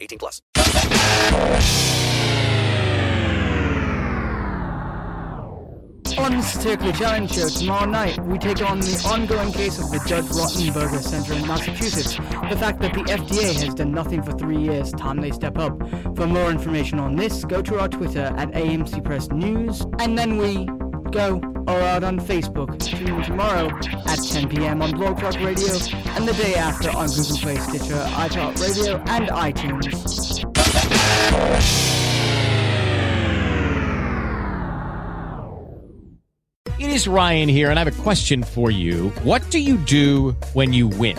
18 plus. On Satirically Challenge Show tomorrow night, we take on the ongoing case of the Judge Rottenberger Center in Massachusetts. The fact that the FDA has done nothing for three years, time they step up. For more information on this, go to our Twitter at AMC Press News, and then we go or out on Facebook. Tune in tomorrow at 10 p.m. on Blog Talk Radio, and the day after on Google Play, Stitcher, iHeartRadio, and iTunes. It is Ryan here, and I have a question for you. What do you do when you win?